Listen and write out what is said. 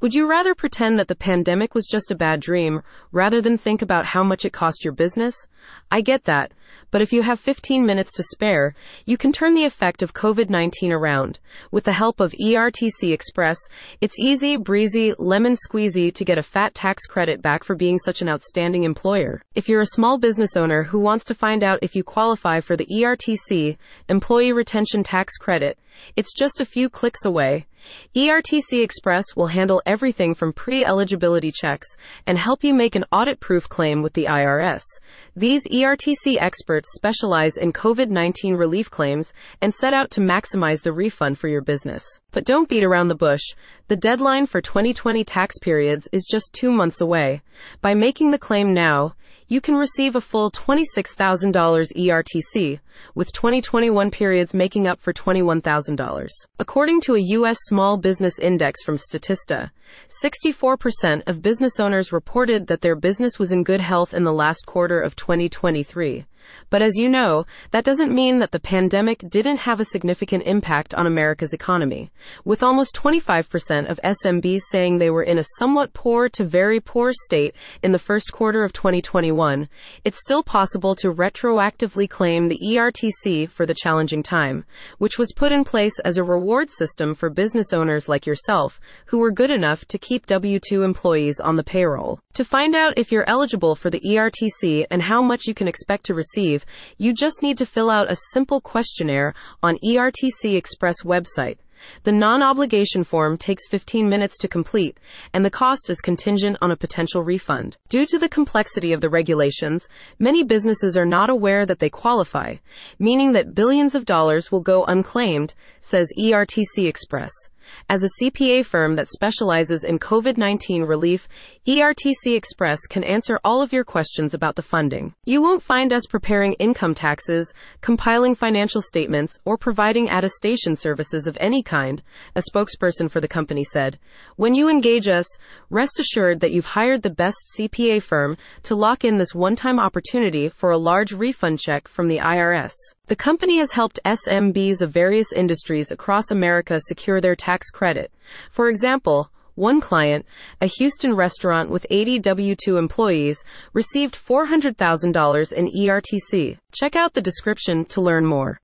Would you rather pretend that the pandemic was just a bad dream rather than think about how much it cost your business? I get that. But if you have 15 minutes to spare, you can turn the effect of COVID 19 around. With the help of ERTC Express, it's easy, breezy, lemon squeezy to get a fat tax credit back for being such an outstanding employer. If you're a small business owner who wants to find out if you qualify for the ERTC, Employee Retention Tax Credit, it's just a few clicks away. ERTC Express will handle everything from pre eligibility checks and help you make an audit proof claim with the IRS. These ERTC experts specialize in COVID 19 relief claims and set out to maximize the refund for your business. But don't beat around the bush. The deadline for 2020 tax periods is just two months away. By making the claim now, you can receive a full $26,000 ERTC, with 2021 periods making up for $21,000. According to a U.S. Small Business Index from Statista, 64% of business owners reported that their business was in good health in the last quarter of 2023. But as you know, that doesn't mean that the pandemic didn't have a significant impact on America's economy, with almost 25% of SMBs saying they were in a somewhat poor to very poor state in the first quarter of 2021. It's still possible to retroactively claim the ERTC for the challenging time, which was put in place as a reward system for business owners like yourself who were good enough to keep W 2 employees on the payroll. To find out if you're eligible for the ERTC and how much you can expect to receive, receive, you just need to fill out a simple questionnaire on ERTC Express website. The non obligation form takes 15 minutes to complete, and the cost is contingent on a potential refund. Due to the complexity of the regulations, many businesses are not aware that they qualify, meaning that billions of dollars will go unclaimed, says ERTC Express. As a CPA firm that specializes in COVID 19 relief, ERTC Express can answer all of your questions about the funding. You won't find us preparing income taxes, compiling financial statements, or providing attestation services of any kind, a spokesperson for the company said. When you engage us, rest assured that you've hired the best CPA firm to lock in this one time opportunity for a large refund check from the IRS. The company has helped SMBs of various industries across America secure their tax credit. For example, one client, a Houston restaurant with 80 W 2 employees, received $400,000 in ERTC. Check out the description to learn more.